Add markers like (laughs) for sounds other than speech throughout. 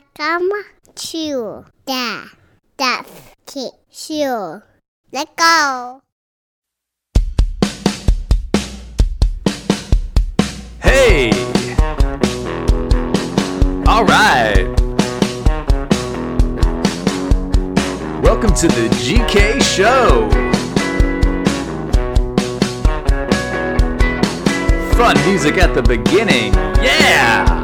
Welcome to the Geoff Keith Show. Let's go. Hey! All right. Welcome to the GK Show. Fun music at the beginning. Yeah!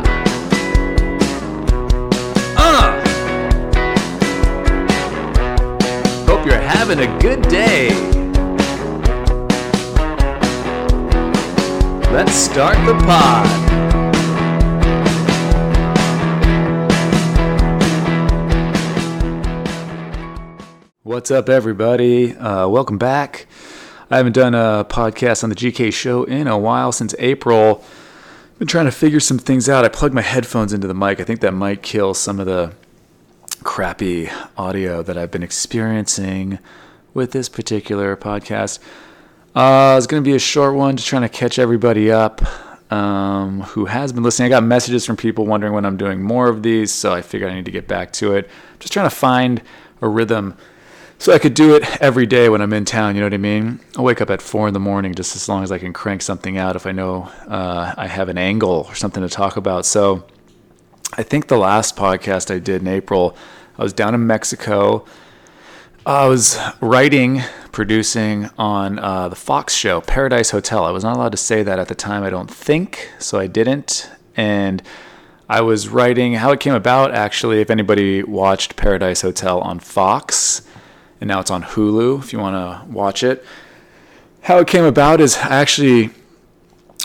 Hope you're having a good day. Let's start the pod. What's up, everybody? Uh, welcome back. I haven't done a podcast on the GK show in a while since April. I've been trying to figure some things out. I plugged my headphones into the mic. I think that might kill some of the crappy audio that I've been experiencing with this particular podcast. Uh, it's going to be a short one, just trying to catch everybody up um, who has been listening. I got messages from people wondering when I'm doing more of these, so I figured I need to get back to it. Just trying to find a rhythm so I could do it every day when I'm in town. You know what I mean? I'll wake up at four in the morning just as long as I can crank something out if I know uh, I have an angle or something to talk about. So I think the last podcast I did in April, I was down in Mexico. I was writing, producing on uh, the Fox show, Paradise Hotel. I was not allowed to say that at the time, I don't think, so I didn't. And I was writing how it came about, actually, if anybody watched Paradise Hotel on Fox, and now it's on Hulu if you want to watch it. How it came about is actually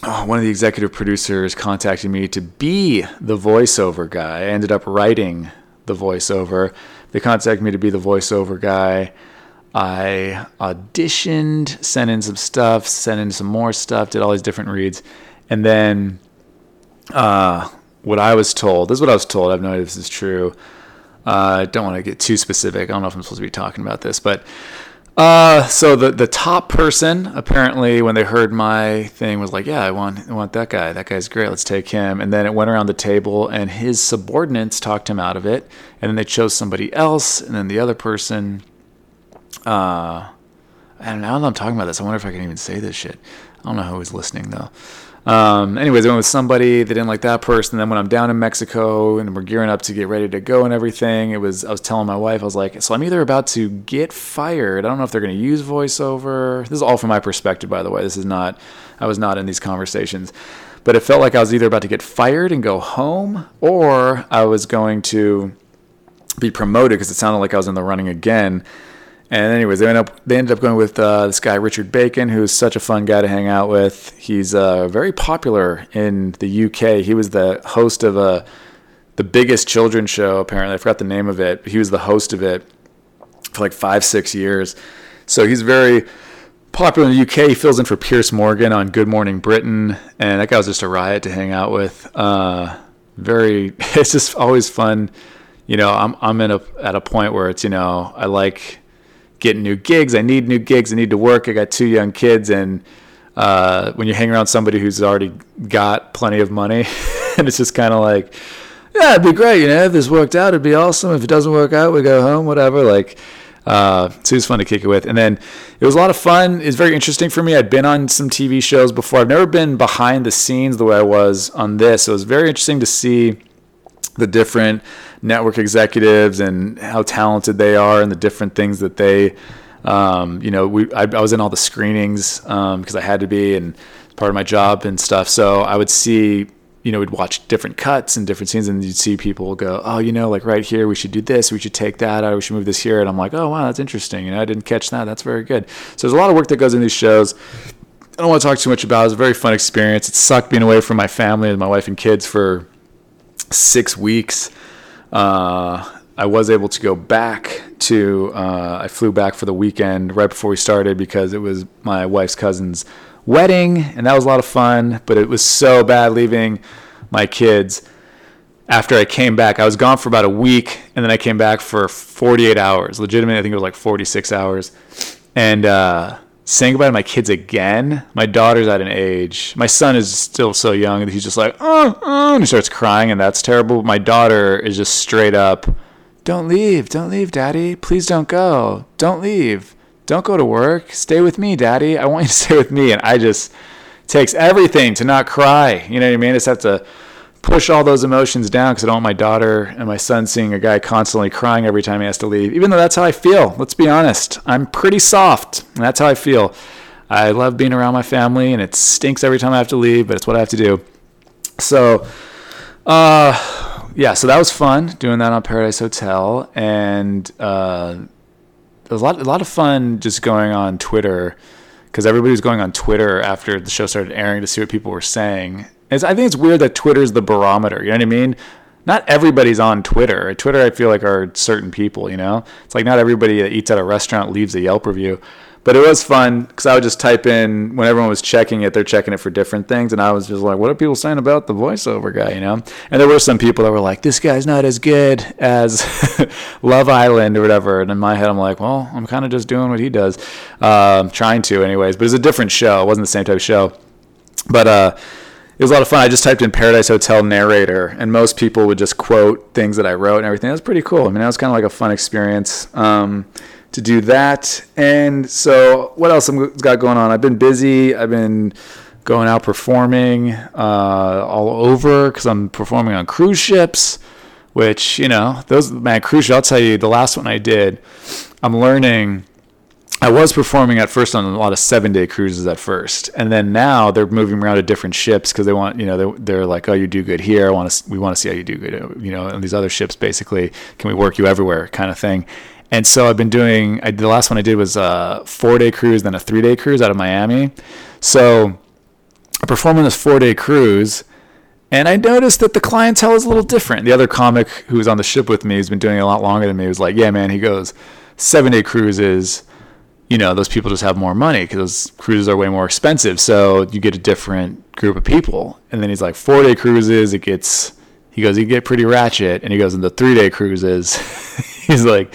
oh, one of the executive producers contacted me to be the voiceover guy. I ended up writing the voiceover. They contacted me to be the voiceover guy. I auditioned, sent in some stuff, sent in some more stuff, did all these different reads. And then uh, what I was told, this is what I was told, I have no idea if this is true. Uh, I don't want to get too specific. I don't know if I'm supposed to be talking about this, but uh, so the the top person apparently when they heard my thing was like, yeah, I want I want that guy. That guy's great. Let's take him. And then it went around the table, and his subordinates talked him out of it. And then they chose somebody else, and then the other person. Uh, and now that I'm talking about this, I wonder if I can even say this shit. I don't know who was listening though. Um, anyways, I went with somebody. They didn't like that person. Then when I'm down in Mexico and we're gearing up to get ready to go and everything, it was I was telling my wife I was like, so I'm either about to get fired. I don't know if they're going to use voiceover. This is all from my perspective, by the way. This is not. I was not in these conversations, but it felt like I was either about to get fired and go home, or I was going to be promoted because it sounded like I was in the running again. And anyways, they ended up they ended up going with uh, this guy Richard Bacon, who's such a fun guy to hang out with. He's uh, very popular in the UK. He was the host of a the biggest children's show. Apparently, I forgot the name of it. He was the host of it for like five six years. So he's very popular in the UK. He fills in for Piers Morgan on Good Morning Britain, and that guy was just a riot to hang out with. Uh, very, (laughs) it's just always fun. You know, I'm I'm in a at a point where it's you know I like getting new gigs. I need new gigs. I need to work. I got two young kids, and uh, when you hang around somebody who's already got plenty of money, (laughs) and it's just kind of like, yeah, it'd be great. You know, if this worked out, it'd be awesome. If it doesn't work out, we go home. Whatever. Like, uh, so it was fun to kick it with. And then it was a lot of fun. It's very interesting for me. I'd been on some TV shows before. I've never been behind the scenes the way I was on this. So it was very interesting to see the different network executives and how talented they are and the different things that they um, you know we I, I, was in all the screenings because um, I had to be and part of my job and stuff so I would see you know we'd watch different cuts and different scenes and you'd see people go oh you know like right here we should do this we should take that out we should move this here and I'm like oh wow that's interesting you know I didn't catch that that's very good so there's a lot of work that goes in these shows I don't want to talk too much about it. It was a very fun experience. It sucked being away from my family and my wife and kids for six weeks uh, I was able to go back to. Uh, I flew back for the weekend right before we started because it was my wife's cousin's wedding, and that was a lot of fun. But it was so bad leaving my kids. After I came back, I was gone for about a week, and then I came back for 48 hours. Legitimately, I think it was like 46 hours, and uh, saying goodbye to my kids again. My daughter's at an age. My son is still so young that he's just like, oh, oh, and he starts crying, and that's terrible. My daughter is just straight up, don't leave, don't leave, daddy. Please don't go. Don't leave. Don't go to work. Stay with me, daddy. I want you to (laughs) stay with me. And I just takes everything to not cry. You know what I mean? I just have to push all those emotions down because I don't want my daughter and my son seeing a guy constantly crying every time he has to leave. Even though that's how I feel. Let's be honest. I'm pretty soft. And that's how I feel. I love being around my family, and it stinks every time I have to leave, but it's what I have to do. So, uh, yeah, so that was fun doing that on Paradise Hotel, and uh, a lot, a lot of fun just going on Twitter because everybody was going on Twitter after the show started airing to see what people were saying it's, I think it's weird that Twitter's the barometer. You know what I mean? Not everybody's on Twitter. Twitter, I feel like, are certain people. You know, it's like not everybody that eats at a restaurant leaves a Yelp review. But it was fun because I would just type in when everyone was checking it, they're checking it for different things, and I was just like, "What are people saying about the voiceover guy?" You know. And there were some people that were like, "This guy's not as good as (laughs) Love Island or whatever." And in my head, I'm like, "Well, I'm kind of just doing what he does, um, trying to, anyways." But it's a different show. It wasn't the same type of show. But uh, it was a lot of fun. I just typed in Paradise Hotel narrator, and most people would just quote things that I wrote and everything. That was pretty cool. I mean, that was kind of like a fun experience um, to do that. And so, what else I've got going on? I've been busy. I've been going out performing uh, all over because I'm performing on cruise ships. Which you know, those man cruise. ships. I'll tell you, the last one I did, I'm learning I was performing at first on a lot of seven day cruises at first, and then now they're moving around to different ships because they want you know they're, they're like oh you do good here I want to we want to see how you do good you know on these other ships basically can we work you everywhere kind of thing, and so I've been doing I, the last one I did was a four day cruise then a three day cruise out of Miami, so performing this four day cruise. And I noticed that the clientele is a little different. The other comic who was on the ship with me, who's been doing it a lot longer than me, was like, "Yeah, man." He goes, seven day cruises you know, those people just have more money because cruises are way more expensive. So you get a different group of people. And then he's like, four day cruises, it gets, he goes, you get pretty ratchet. And he goes, into three day cruises, (laughs) he's like,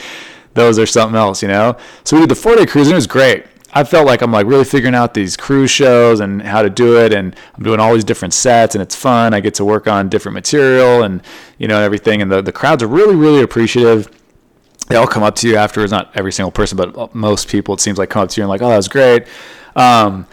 those are something else, you know? So we did the four day cruise and it was great. I felt like I'm like really figuring out these cruise shows and how to do it, and I'm doing all these different sets, and it's fun. I get to work on different material and you know everything, and the the crowds are really really appreciative they all come up to you afterwards. Not every single person, but most people, it seems like, come up to you and like, "Oh, that was great." Um,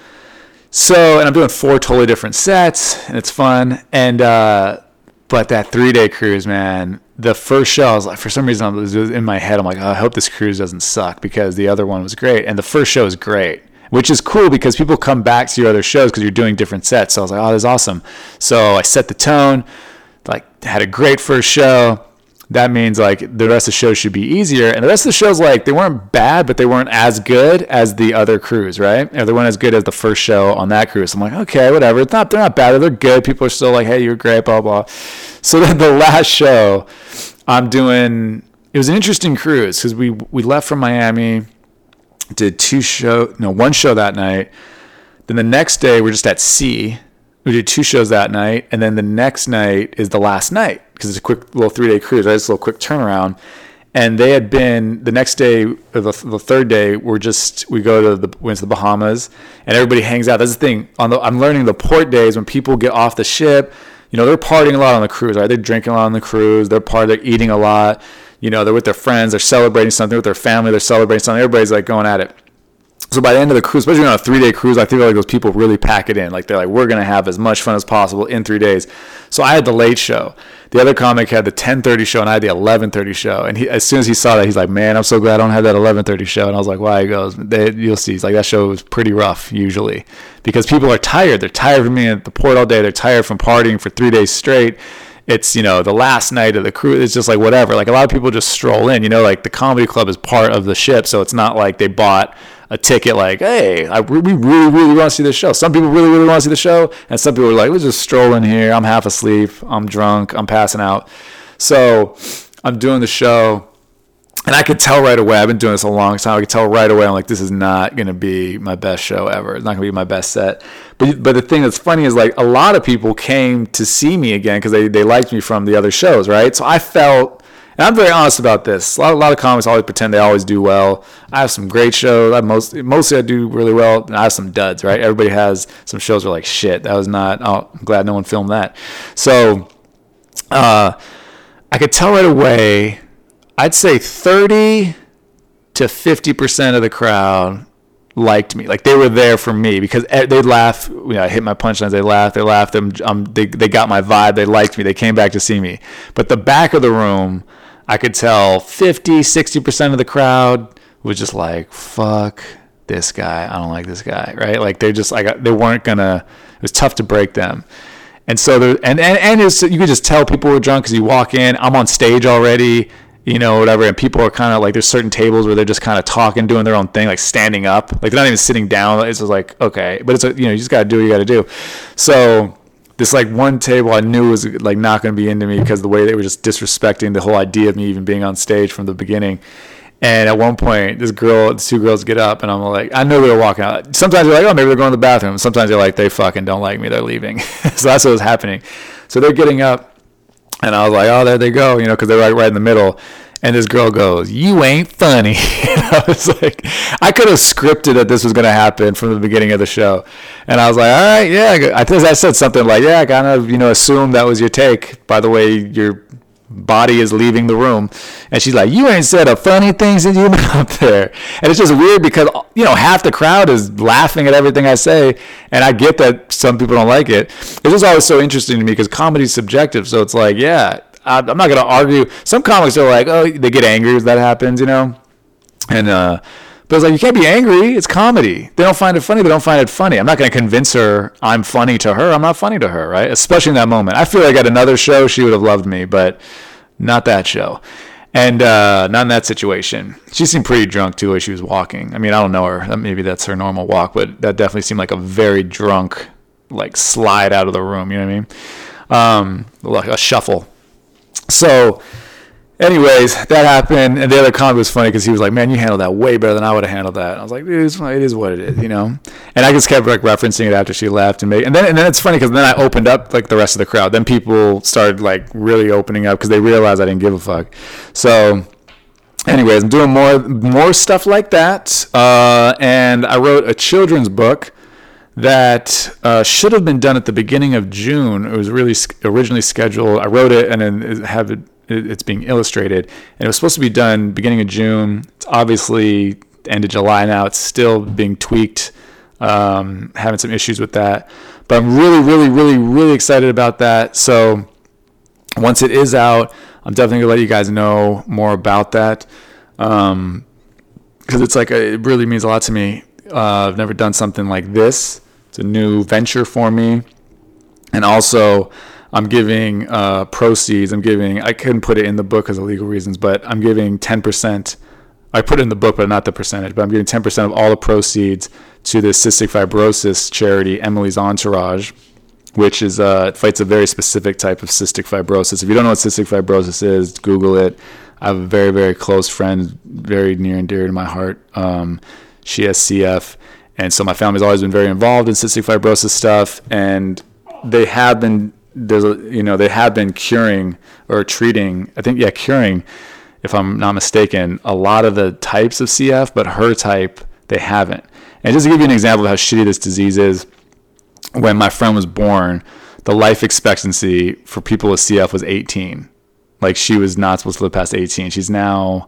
so, and I'm doing four totally different sets, and it's fun. And uh, but that three day cruise, man, the first show, I was like, for some reason, I was in my head, I'm like, oh, I hope this cruise doesn't suck because the other one was great, and the first show is great. Which is cool because people come back to your other shows because you're doing different sets. So I was like, oh, that's awesome. So I set the tone, like had a great first show that means like the rest of the show should be easier. And the rest of the shows like they weren't bad, but they weren't as good as the other crews, right? Or they weren't as good as the first show on that cruise. So I'm like, okay, whatever. It's not they're not bad. They're good. People are still like, hey, you're great, blah blah. So then the last show, I'm doing. It was an interesting cruise because we we left from Miami, did two show no one show that night. Then the next day we're just at sea. We did two shows that night, and then the next night is the last night because it's a quick little three day cruise, right? It's a little quick turnaround. And they had been the next day, or the, the third day, we're just we go to the went to the Bahamas, and everybody hangs out. That's the thing. On the I'm learning the port days when people get off the ship, you know, they're partying a lot on the cruise, right? They're drinking a lot on the cruise. They're part. They're eating a lot. You know, they're with their friends. They're celebrating something with their family. They're celebrating something. Everybody's like going at it. So by the end of the cruise, especially on a three day cruise, I think like those people really pack it in. Like they're like, we're gonna have as much fun as possible in three days. So I had the late show. The other comic had the 10:30 show, and I had the 11:30 show. And he, as soon as he saw that, he's like, "Man, I'm so glad I don't have that 11:30 show." And I was like, "Why?" He goes, "You'll see." He's like, "That show was pretty rough usually because people are tired. They're tired from being at the port all day. They're tired from partying for three days straight." it's you know the last night of the cruise it's just like whatever like a lot of people just stroll in you know like the comedy club is part of the ship so it's not like they bought a ticket like, hey, I, we really, really want to see this show. Some people really, really want to see the show, and some people are like, let's just stroll in here. I'm half asleep. I'm drunk. I'm passing out. So I'm doing the show, and I could tell right away. I've been doing this a long time. I could tell right away. I'm like, this is not going to be my best show ever. It's not going to be my best set. But but the thing that's funny is like a lot of people came to see me again because they they liked me from the other shows, right? So I felt And I'm very honest about this. A lot, a lot of comics always pretend they always do well. I have some great shows. I most mostly I do really well. And I have some duds, right? Everybody has some shows where like shit. That was not. Oh, I'm glad no one filmed that. So, uh, I could tell right away. I'd say 30 to 50 percent of the crowd liked me. Like they were there for me because they'd laugh. You know, I hit my punchlines. They laughed. They laughed. They they got my vibe. They liked me. They came back to see me. But the back of the room, I could tell 50, 60 percent of the crowd was just like, "Fuck this guy. I don't like this guy." Right? Like they just like they weren't gonna. It was tough to break them. And so there, and and and it's, you could just tell people were drunk because you walk in. I'm on stage already you know, whatever. And people are kind of like, there's certain tables where they're just kind of talking, doing their own thing, like standing up. Like they're not even sitting down. It's just like, okay. But it's, a, you know, you just got to do what you got to do. So this like one table I knew was like not going to be into me because the way they were just disrespecting the whole idea of me even being on stage from the beginning. And at one point, this girl, two girls get up, and I'm like, I know they were walking out. Sometimes they're like, oh, maybe they're going to the bathroom. Sometimes they're like, they fucking don't like me. They're leaving. (laughs) so that's what was happening. So they're getting up, and I was like, oh, there they go, you know, because they're right, right in the middle. And this girl goes, "You ain't funny." (laughs) I was like, I could have scripted that this was going to happen from the beginning of the show, and I was like, "All right, yeah." I think I said something like, "Yeah, I kind of, you know, assume that was your take." By the way, your body is leaving the room, and she's like, "You ain't said a funny thing since you've (laughs) been up there." And it's just weird because you know half the crowd is laughing at everything I say, and I get that some people don't like it. It's just always so interesting to me because comedy's subjective. So it's like, yeah, I'm not to argue. Some comics are like, oh, they get angry if that happens, you know? And, uh, but it's like, you can't be angry. It's comedy. They don't find it funny. They don't find it funny. I'm not to convince her I'm funny to her. I'm not funny to her, right? Especially in that moment. I feel like at another show, she would have loved me, but not that show. And uh, not in that situation. She seemed pretty drunk too as she was walking. I mean, I don't know her. Maybe that's her normal walk, but that definitely seemed like a very drunk, like slide out of the room. You know what I mean? Um, like a shuffle so, anyways, that happened, and the other comic was funny because he was like, "Man, you handled that way better than I would have handled that." And I was like, "Dude, it is what it is," you know. And I just kept like referencing it after she left, and make, and then and then it's funny because then I opened up like the rest of the crowd. Then people started like really opening up because they realized I didn't give a fuck. So. Anyways, I'm doing more more stuff like that, uh, and I wrote a children's book that uh, should have been done at the beginning of June. It was really originally scheduled. I wrote it and then have it, it's being illustrated, and it was supposed to be done beginning of June. It's obviously end of July now. It's still being tweaked. Um, having some issues with that, but I'm really, really, really, really excited about that. So once it is out, I'm definitely gonna let you guys know more about that. Um, because it's like a, it really means a lot to me. Uh, I've never done something like this, it's a new venture for me. And also, I'm giving uh, proceeds. I'm giving, I couldn't put it in the book because of legal reasons, but I'm giving 10%. I put it in the book, but not the percentage, but I'm giving 10% of all the proceeds to the cystic fibrosis charity, Emily's Entourage, which is uh, fights a very specific type of cystic fibrosis. If you don't know what cystic fibrosis is, Google it. I have a very, very close friend, very near and dear to my heart. Um, she has CF, and so my family's always been very involved in cystic fibrosis stuff, and they have been there's a, you know they have been curing or treating. I think yeah, curing, if I'm not mistaken, a lot of the types of CF, but her type they haven't. And just to give you an example of how shitty this disease is, when my friend was born, the life expectancy for people with CF was 18. Like she was not supposed to live past 18. She's now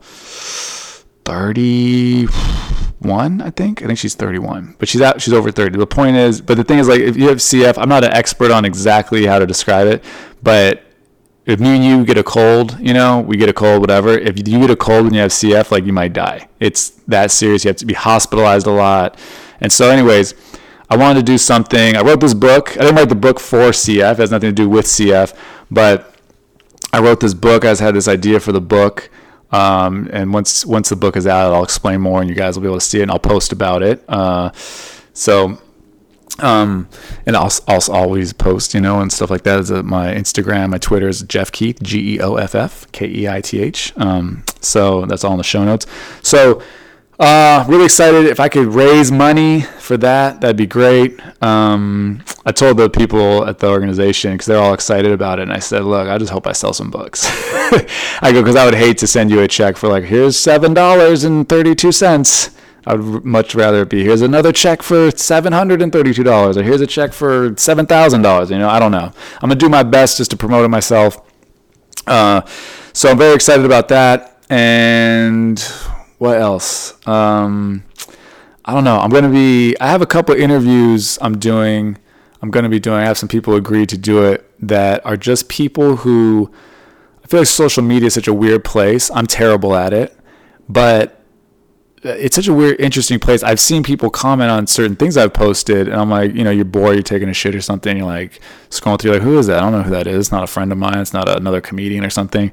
31, I think. I think she's 31, but she's out. She's over 30. The point is, but the thing is, like, if you have CF, I'm not an expert on exactly how to describe it, but if me and you get a cold, you know, we get a cold, whatever. If you get a cold when you have CF, like you might die. It's that serious. You have to be hospitalized a lot. And so, anyways, I wanted to do something. I wrote this book. I didn't write the book for CF. It has nothing to do with CF, but I wrote this book. I just had this idea for the book um, and once once the book is out, I'll explain more, and you guys will be able to see it, and I'll post about it. Uh, so, um, and I'll, I'll always post, you know, and stuff like that. Is my Instagram, my Twitter is Geoff Keith, G E O F F K E I T H. Um, so that's all in the show notes. So Uh, really excited. If I could raise money for that, that'd be great. Um, I told the people at the organization because they're all excited about it, and I said, "Look, I just hope I sell some books." (laughs) I go because I would hate to send you a check for like, "Here's seven dollars and thirty two cents. I would much rather it be here's another check for seven hundred and thirty-two dollars, or here's a check for seven thousand dollars. You know, I don't know. I'm gonna do my best just to promote it myself. Uh, so I'm very excited about that. And what else? Um, I don't know. I'm gonna be. I have a couple interviews I'm doing. I'm gonna be doing. I have some people agree to do it that are just people who. I feel like social media is such a weird place. I'm terrible at it, but it's such a weird, interesting place. I've seen people comment on certain things I've posted, and I'm like, you know, you're bored, you're taking a shit or something. You're like scrolling through, like, who is that? I don't know who that is. It's not a friend of mine. It's not another comedian or something.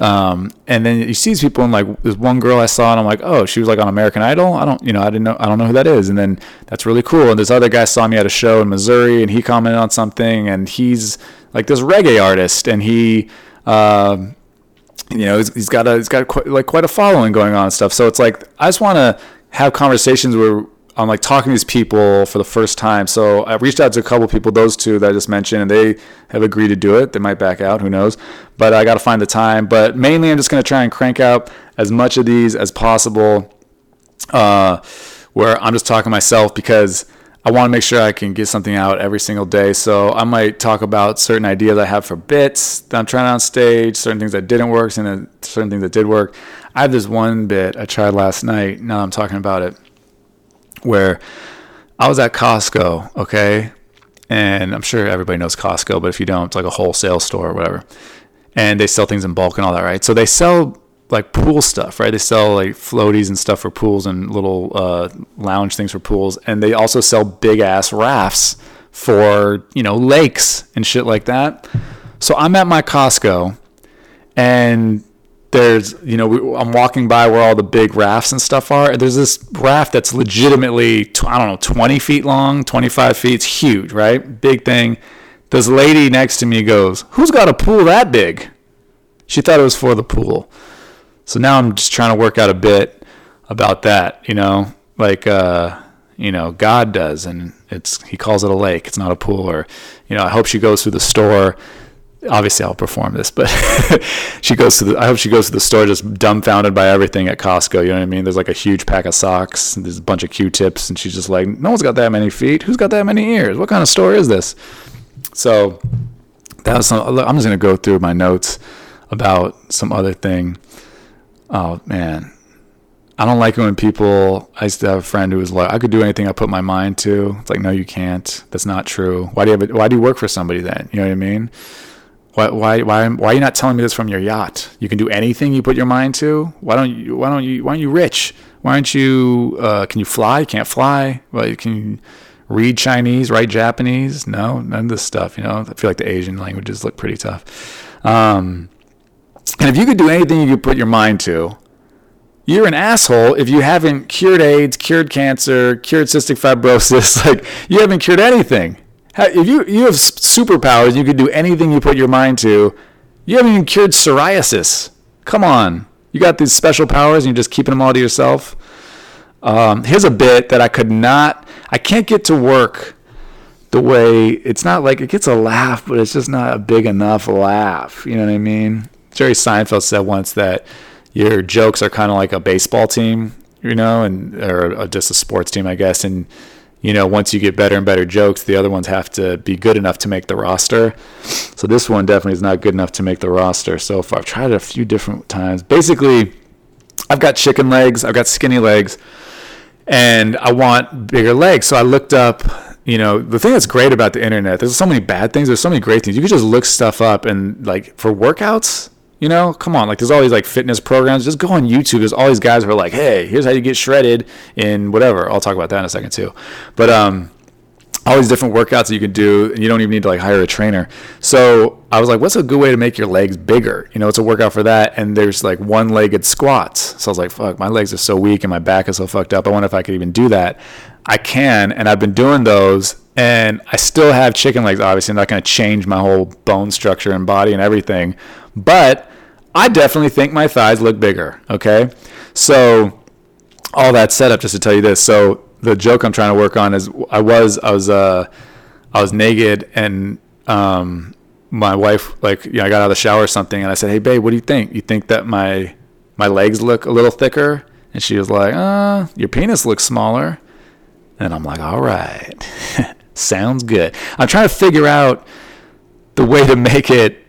Um, and then you see these people, and like, there's one girl I saw, and I'm like, oh, she was like on American Idol. I don't, you know, I didn't know, I don't know who that is. And then that's really cool. And this other guy saw me at a show in Missouri, and he commented on something, and he's like this reggae artist, and he. Uh, you know, he's, he's got a he's got quite, like quite a following going on and stuff. So it's like I just want to have conversations where I'm like talking to these people for the first time. So I reached out to a couple people, those two that I just mentioned, and they have agreed to do it. They might back out, who knows? But I got to find the time. But mainly, I'm just going to try and crank out as much of these as possible, uh, where I'm just talking myself because I want to make sure I can get something out every single day. So I might talk about certain ideas I have for bits that I'm trying on stage, certain things that didn't work, and certain things that did work. I have this one bit I tried last night. Now I'm talking about it, where I was at Costco, okay, and I'm sure everybody knows Costco, but if you don't, it's like a wholesale store or whatever, and they sell things in bulk and all that, right? So they sell like pool stuff, right? They sell like floaties and stuff for pools and little uh, lounge things for pools, and they also sell big ass rafts for you know lakes and shit like that. So I'm at my Costco, and there's you know we, I'm walking by where all the big rafts and stuff are. There's this raft that's legitimately I don't know 20 feet long, 25 feet. It's huge, right? Big thing. This lady next to me goes, "Who's got a pool that big?" She thought it was for the pool. So now I'm just trying to work out a bit about that, you know, like uh, you know, God does and it's he calls it a lake, it's not a pool or you know, I hope she goes through the store obviously I'll perform this, but (laughs) she goes to the I hope she goes to the store just dumbfounded by everything at Costco, you know what I mean? There's like a huge pack of socks, there's a bunch of Q-tips and she's just like, "No one's got that many feet. Who's got that many ears? What kind of store is this?" So that was some, I'm just going to go through my notes about some other thing oh man, I don't like it when people. I used to have a friend who was like, "I could do anything I put my mind to." It's like, no, you can't. That's not true. Why do you have? A, why do you work for somebody then? You know what I mean? Why, why, why, why are you not telling me this from your yacht? You can do anything you put your mind to. Why don't you? Why don't you? Why aren't you rich? Why aren't you? Uh, can you fly? You can't fly. Well, you can read Chinese, write Japanese. No, none of this stuff. You know, I feel like the Asian languages look pretty tough. Um, and if you could do anything you could put your mind to, you're an asshole if you haven't cured AIDS, cured cancer, cured cystic fibrosis. (laughs) Like you haven't cured anything. If you you have superpowers, you could do anything you put your mind to. You haven't even cured psoriasis. Come on, you got these special powers, and you're just keeping them all to yourself. Um, here's a bit that I could not. I can't get to work the way it's not like it gets a laugh, but it's just not a big enough laugh. You know what I mean? Jerry Seinfeld said once that your jokes are kind of like a baseball team, you know, and or just a sports team, I guess. And you know, once you get better and better jokes, the other ones have to be good enough to make the roster. So this one definitely is not good enough to make the roster so far. I've tried it a few different times. Basically, I've got chicken legs, I've got skinny legs, and I want bigger legs. So I looked up you know the thing that's great about the internet there's so many bad things there's so many great things you can just look stuff up and like for workouts you know, come on. Like, there's all these like fitness programs. Just go on YouTube. There's all these guys who are like, hey, here's how you get shredded in whatever. I'll talk about that in a second too. But um, all these different workouts that you can do, and you don't even need to like hire a trainer. So I was like, what's a good way to make your legs bigger? You know, it's a workout for that. And there's like one-legged squats. So I was like, fuck, my legs are so weak and my back is so fucked up. I wonder if I could even do that. I can, and I've been doing those and I still have chicken legs. Obviously, I'm not going to change my whole bone structure and body and everything, but I definitely think my thighs look bigger. Okay, so all that setup just to tell you this. So the joke I'm trying to work on is I was I was uh I was naked and um my wife like you know I got out of the shower or something and I said hey babe what do you think you think that my my legs look a little thicker and she was like uh your penis looks smaller and I'm like all right (laughs) sounds good I'm trying to figure out the way to make it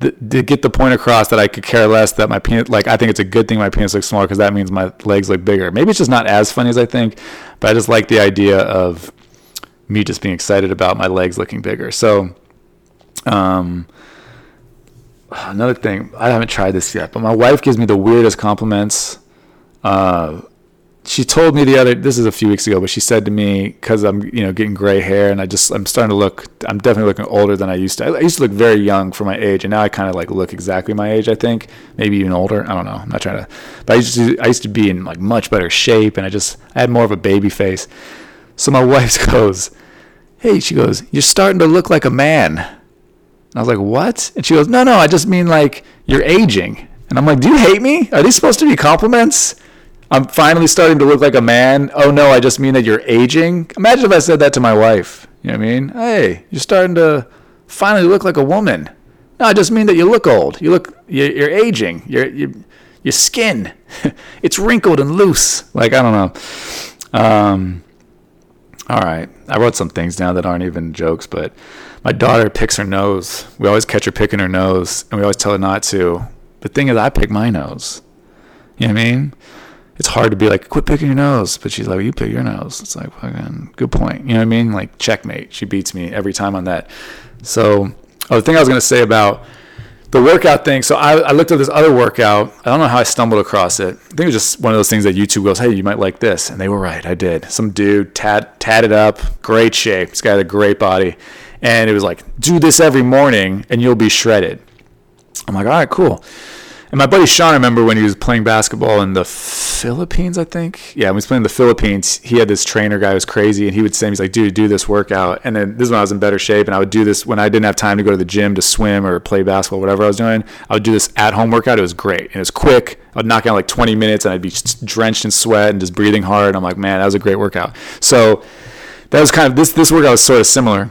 to get the point across that I could care less that my penis, like I think it's a good thing my penis looks smaller because that means my legs look bigger. Maybe it's just not as funny as I think, but I just like the idea of me just being excited about my legs looking bigger. So, um, another thing I haven't tried this yet, but my wife gives me the weirdest compliments. Uh, she told me the other this is a few weeks ago but she said to me because i'm you know getting gray hair and i just i'm starting to look i'm definitely looking older than i used to i used to look very young for my age and now i kind of like look exactly my age i think maybe even older i don't know i'm not trying to but i used to i used to be in like much better shape and i just i had more of a baby face. So my (laughs) wife goes hey she goes you're starting to look like a man. And i was like what? And she goes no no i just mean like you're aging. And i'm like do you hate me? Are these supposed to be compliments I'm finally starting to look like a man. Oh no, I just mean that you're aging. Imagine if I said that to my wife. You know what I mean? Hey, you're starting to finally look like a woman. No, I just mean that you look old. You look, you're, you're aging. Your your your skin, (laughs) it's wrinkled and loose. Like I don't know. Um, all right, I wrote some things down that aren't even jokes, but my daughter picks her nose. We always catch her picking her nose, and we always tell her not to. The thing is, I pick my nose. You know what I mean? It's hard to be like, quit picking your nose. But she's like, you pick your nose. It's like, fucking good point. You know what I mean? Like, checkmate. She beats me every time on that. So, oh, the thing I was going to say about the workout thing. So I, I, looked at this other workout. I don't know how I stumbled across it. I think it was just one of those things that YouTube goes, hey, you might like this. And they were right. I did. Some dude tat, tatted up, great shape. This guy had a great body. And it was like, do this every morning and you'll be shredded. I'm like, all right, cool. And my buddy Sean, I remember when he was playing basketball in the Philippines, I think. Yeah, when he was playing in the Philippines, he had this trainer guy who was crazy, and he would say, he's like, dude, do this workout. And then this is when I was in better shape, and I would do this when I didn't have time to go to the gym to swim or play basketball, whatever I was doing. I would do this at home workout. It was great. And it was quick. I'd knock out like 20 minutes, and I'd be drenched in sweat and just breathing hard. I'm like, man, that was a great workout. So that was kind of, this, this workout was sort of similar.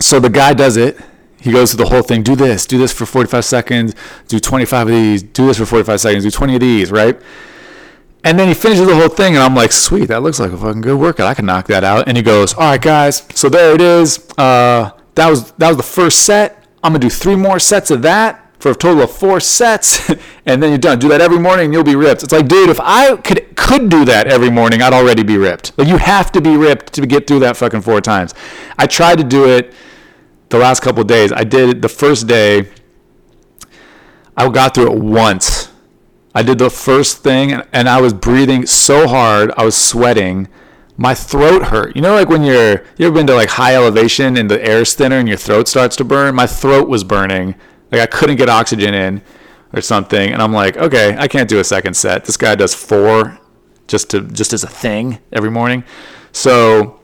So the guy does it he goes through the whole thing. Do this, do this for 45 seconds, do 25 of these, do this for 45 seconds, do 20 of these, right? And then he finishes the whole thing, and I'm like, sweet, that looks like a fucking good workout. I can knock that out. And he goes, all right, guys, so there it is. Uh, that was that was the first set. I'm gonna do three more sets of that for a total of four sets, (laughs) and then you're done. Do that every morning, and you'll be ripped. It's like, dude, if I could could do that every morning, I'd already be ripped. Like you have to be ripped to get through that fucking four times. I tried to do it the last couple days. I did the first day. I got through it once. I did the first thing and I was breathing so hard, I was sweating. My throat hurt. You know, like when you're you ever been to like high elevation and the air's thinner and your throat starts to burn? My throat was burning. Like I couldn't get oxygen in or something. And I'm like, okay, I can't do a second set. This guy does four just to just as a thing every morning. So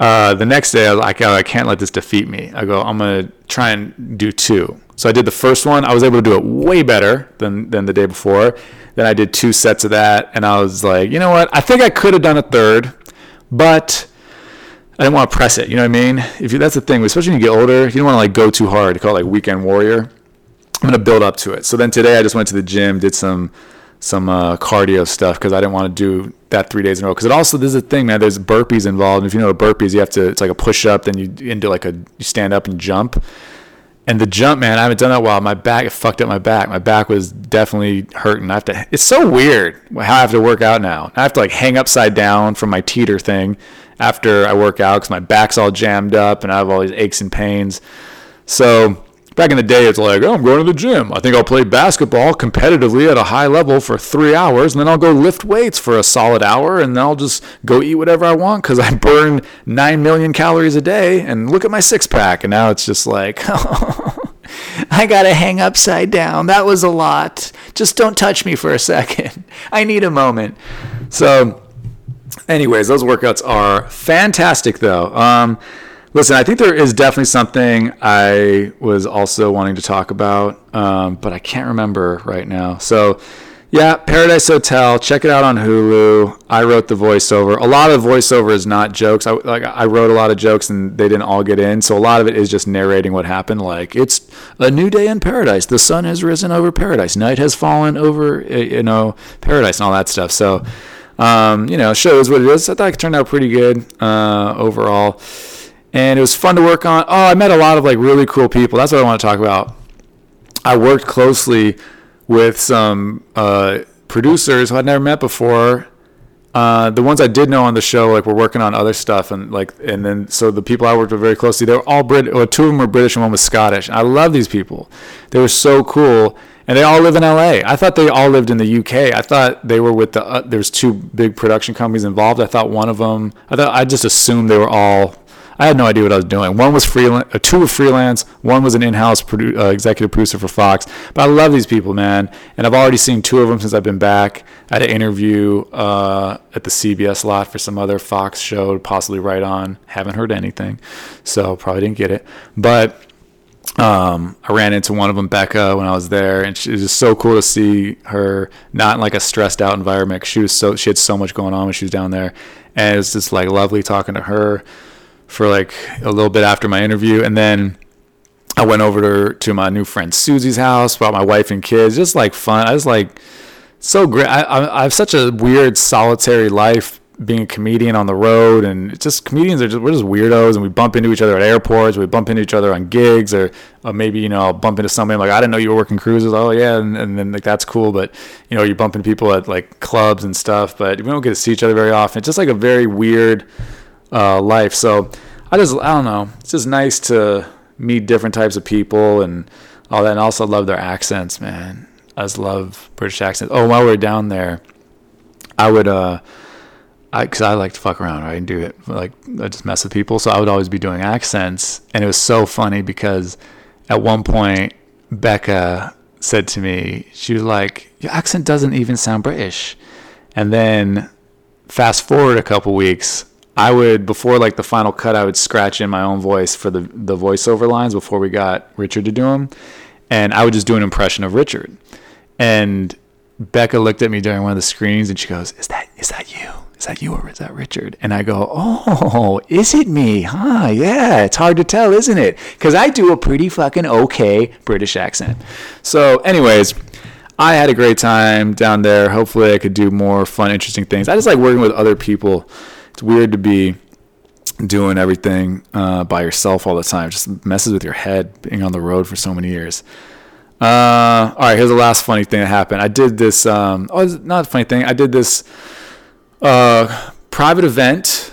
uh, the next day, I was like, oh, I can't let this defeat me. I go, I'm going to try and do two. So I did the first one. I was able to do it way better than, than the day before. Then I did two sets of that. And I was like, you know what? I think I could have done a third, but I didn't want to press it. You know what I mean? If you, That's the thing, especially when you get older, you don't want to like go too hard. You call it like weekend warrior. I'm going to build up to it. So then today I just went to the gym, did some some uh, cardio stuff because I didn't want to do that three days in a row. Because it also there's a thing, man. There's burpees involved. If you know what burpees, you have to. It's like a push up, then you into like a you stand up and jump. And the jump, man, I haven't done that while. My back it fucked up my back. My back was definitely hurting. I have to. It's so weird how I have to work out now. I have to like hang upside down from my teeter thing after I work out because my back's all jammed up and I have all these aches and pains. So Back in the day, it's like, oh, I'm going to the gym. I think I'll play basketball competitively at a high level for three hours, and then I'll go lift weights for a solid hour, and then I'll just go eat whatever I want because I (laughs) burn 9 million calories a day, and look at my six pack. And now it's just like, (laughs) I got to hang upside down. That was a lot. Just don't touch me for a second. (laughs) I need a moment. So, anyways, those workouts are fantastic, though. Um, Listen, I think there is definitely something I was also wanting to talk about, um, but I can't remember right now. So, Yeah, Paradise Hotel. Check it out on Hulu. I wrote the voiceover. A lot of voiceover is not jokes. I like I wrote a lot of jokes and they didn't all get in. So a lot of it is just narrating what happened. Like it's a new day in paradise. The sun has risen over paradise. Night has fallen over you know paradise and all that stuff. So um, you know shows what it is. I thought it turned out pretty good uh, overall, and it was fun to work on. Oh, I met a lot of like really cool people. That's what I want to talk about. I worked closely with some uh, producers who I'd never met before. Uh, the ones I did know on the show, like, were working on other stuff, and like, and then so the people I worked with very closely, they were all Brit. Well, two of them were British, and one was Scottish. I love these people; they were so cool, and they all live in LA. I thought they all lived in the UK. I thought they were with the. Uh, there's two big production companies involved. I thought one of them. I thought I just assumed they were all I had no idea what I was doing. One was freelance, uh, two were freelance, one was an in-house produ- uh, executive producer for Fox. But I love these people, man, and I've already seen two of them since I've been back. I had an interview uh, at the CBS lot for some other Fox show, possibly right on. Haven't heard anything, so probably didn't get it. But um, I ran into one of them, Becca, when I was there, and she was just so cool to see her not in like a stressed out environment. She was so she had so much going on when she was down there, and it was just like lovely talking to her for like a little bit after my interview, and then I went over to to my new friend Susie's house, brought my wife and kids, just like fun. I was like so great. I, I, have such a weird solitary life being a comedian on the road and just comedians are just we're just weirdos and we bump into each other at airports we bump into each other on gigs or, or maybe you know I'll bump into somebody I'm like I didn't know you were working cruises oh yeah and, and then like that's cool but you know you bump into people at like clubs and stuff but we don't get to see each other very often it's just like a very weird uh, life. So I just I don't know. It's just nice to meet different types of people and all that. And also love their accents, man. I just love British accents. Oh, while we are down there, I would uh, I because I like to fuck around, right, and do it like I just mess with people. So I would always be doing accents, and it was so funny because at one point Becca said to me, she was like, "Your accent doesn't even sound British," and then fast forward a couple weeks I would before like the final cut, I would scratch in my own voice for the the voiceover lines before we got Richard to do them, and I would just do an impression of Richard. And Becca looked at me during one of the screenings and she goes, "Is that is that you? Is that you or is that Richard?" And I go, "Oh, is it me? Huh? Yeah, it's hard to tell, isn't it? Because I do a pretty fucking okay British accent." So, anyways. I had a great time down there. Hopefully, I could do more fun, interesting things. I just like working with other people it's weird to be doing everything uh, by yourself all the time. It just messes with your head being on the road for so many years. Uh, all right, here's the last funny thing that happened. I did this. Um, oh, not a funny thing. I did this uh, private event.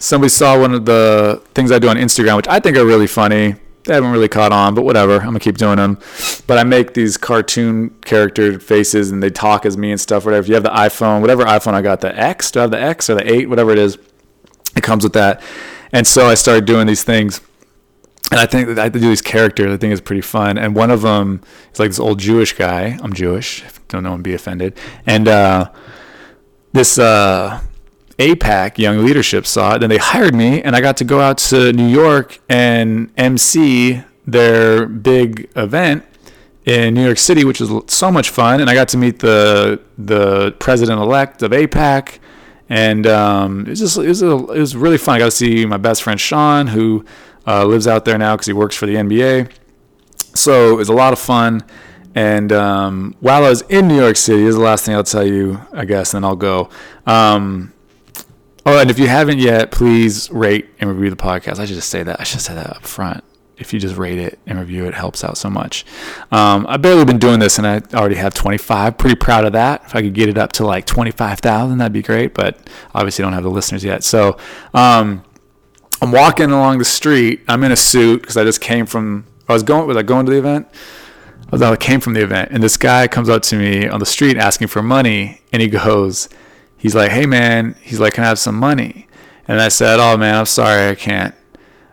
Somebody saw one of the things I do on Instagram, which I think are really funny. They haven't really caught on, but whatever. I'm gonna keep doing them. But I make these cartoon character faces, and they talk as me and stuff. Whatever. If you have the iPhone, whatever iPhone I got, the X, do I have the X or the eight, whatever it is, it comes with that. And so I started doing these things, and I think that I do these characters. I think it's pretty fun. And one of them is like this old Jewish guy. I'm Jewish. Don't know and be offended. And uh, this. Uh, AIPAC Young Leadership saw it. Then they hired me, and I got to go out to New York and MC their big event in New York City, which was so much fun. And I got to meet the the president elect of AIPAC, and um, it was just it was a, it was really fun. I got to see my best friend Sean, who uh, lives out there now because he works for the NBA. So it was a lot of fun. And um, while I was in New York City, is the last thing I'll tell you, I guess, and I'll go. Um, Oh, and if you haven't yet, please rate and review the podcast. I should just say that. I should say that up front. If you just rate it and review it, helps out so much. Um, I've barely been doing this, and I already have 25. Pretty proud of that. If I could get it up to like 25,000, that'd be great. But obviously, don't have the listeners yet. So um, I'm walking along the street. I'm in a suit because I just came from. I was going. Was I going to the event? I was. I came from the event, and this guy comes up to me on the street asking for money, and he goes he's like, hey man, he's like, can I have some money? And I said, oh man, I'm sorry, I can't.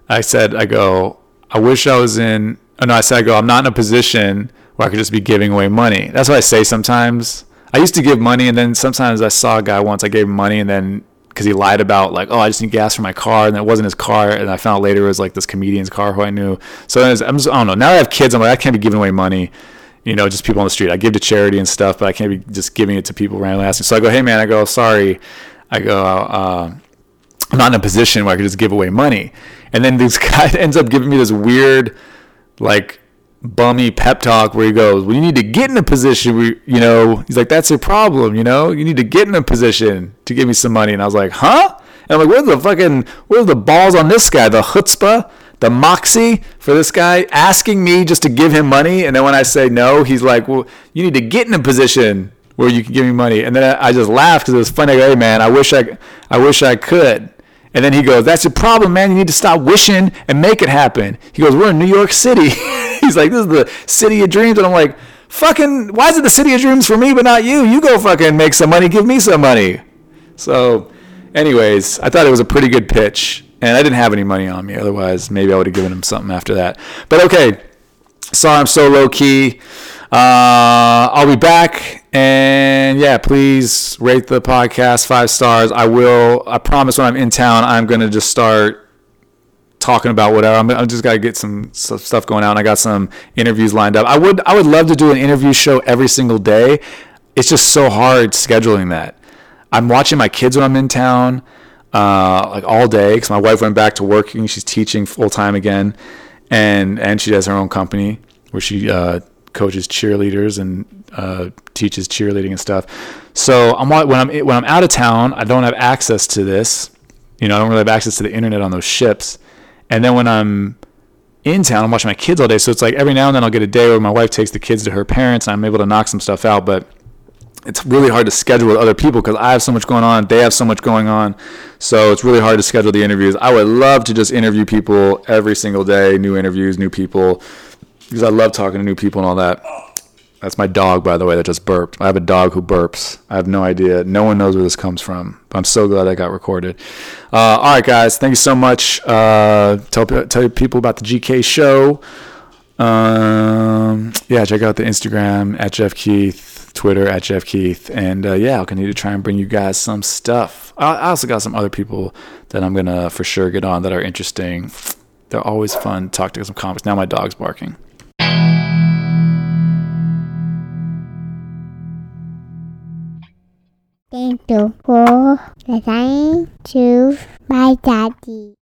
I said, I go, I wish I was in. Oh no, I said, I go, I'm not in a position where I could just be giving away money. That's what I say sometimes. I used to give money, and then sometimes I saw a guy once. I gave him money, and then because he lied about like, oh, I just need gas for my car, and it wasn't his car, and I found out later it was like this comedian's car who I knew. So I'm just, I don't know. Now I have kids, I'm like, I can't be giving away money you know, just people on the street. I give to charity and stuff, but I can't be just giving it to people randomly asking. So I go, hey man, I go, sorry, I go, uh, I'm not in a position where I could just give away money. And then this (laughs) guy ends up giving me this weird, like, bummy pep talk where he goes, well, you need to get in a position where, you know, he's like, that's your problem, you know, you need to get in a position to give me some money. And I was like, huh? And I'm like, where's the fucking, where's the balls on this guy? The chutzpah? The moxie for this guy asking me just to give him money. And then when I say no, he's like, well, you need to get in a position where you can give me money. And then I just laughed because it was funny. I go, Hey, man, I wish I, I wish I could. And then he goes, that's your problem, man. You need to stop wishing and make it happen. He goes, we're in New York City. (laughs) he's like, this is the city of dreams. And I'm like, fucking, why is it the city of dreams for me, but not you? You go fucking make some money, give me some money. So, anyways, I thought it was a pretty good pitch and I didn't have any money on me. Otherwise, maybe I would have given him something after that. But okay, sorry I'm so low key. Uh, I'll be back, and yeah, please rate the podcast five stars. I will. I promise when I'm in town, I'm gonna just start talking about whatever. I'm, I'm just gotta get some, some stuff going out. And I got some interviews lined up. I would I would love to do an interview show every single day. It's just so hard scheduling that. I'm watching my kids when I'm in town uh, like all day because my wife went back to working. She's teaching full time again, and and she has her own company where she uh, coaches cheerleaders and uh, teaches cheerleading and stuff. So I'm when I'm when I'm out of town, I don't have access to this. You know, I don't really have access to the internet on those ships. And then when I'm in town, I'm watching my kids all day. So it's like every now and then I'll get a day where my wife takes the kids to her parents, and I'm able to knock some stuff out. But it's really hard to schedule with other people because I have so much going on, they have so much going on. So it's really hard to schedule the interviews. I would love to just interview people every single day, new interviews, new people, because I love talking to new people and all that. That's my dog, by the way, that just burped. I have a dog who burps. I have no idea. No one knows where this comes from. I'm so glad I got recorded. Uh, all right, guys. Thank you so much. Uh, tell, tell people about the GK show. Um, yeah, check out the Instagram at Geoff Keith Twitter at Geoff Keith. And uh, yeah, I'll continue to try and bring you guys some stuff. I also got some other people that I'm to for sure get on that are interesting. They're always fun talk to some comics. Now my dog's barking. Thank you for listening to my daddy.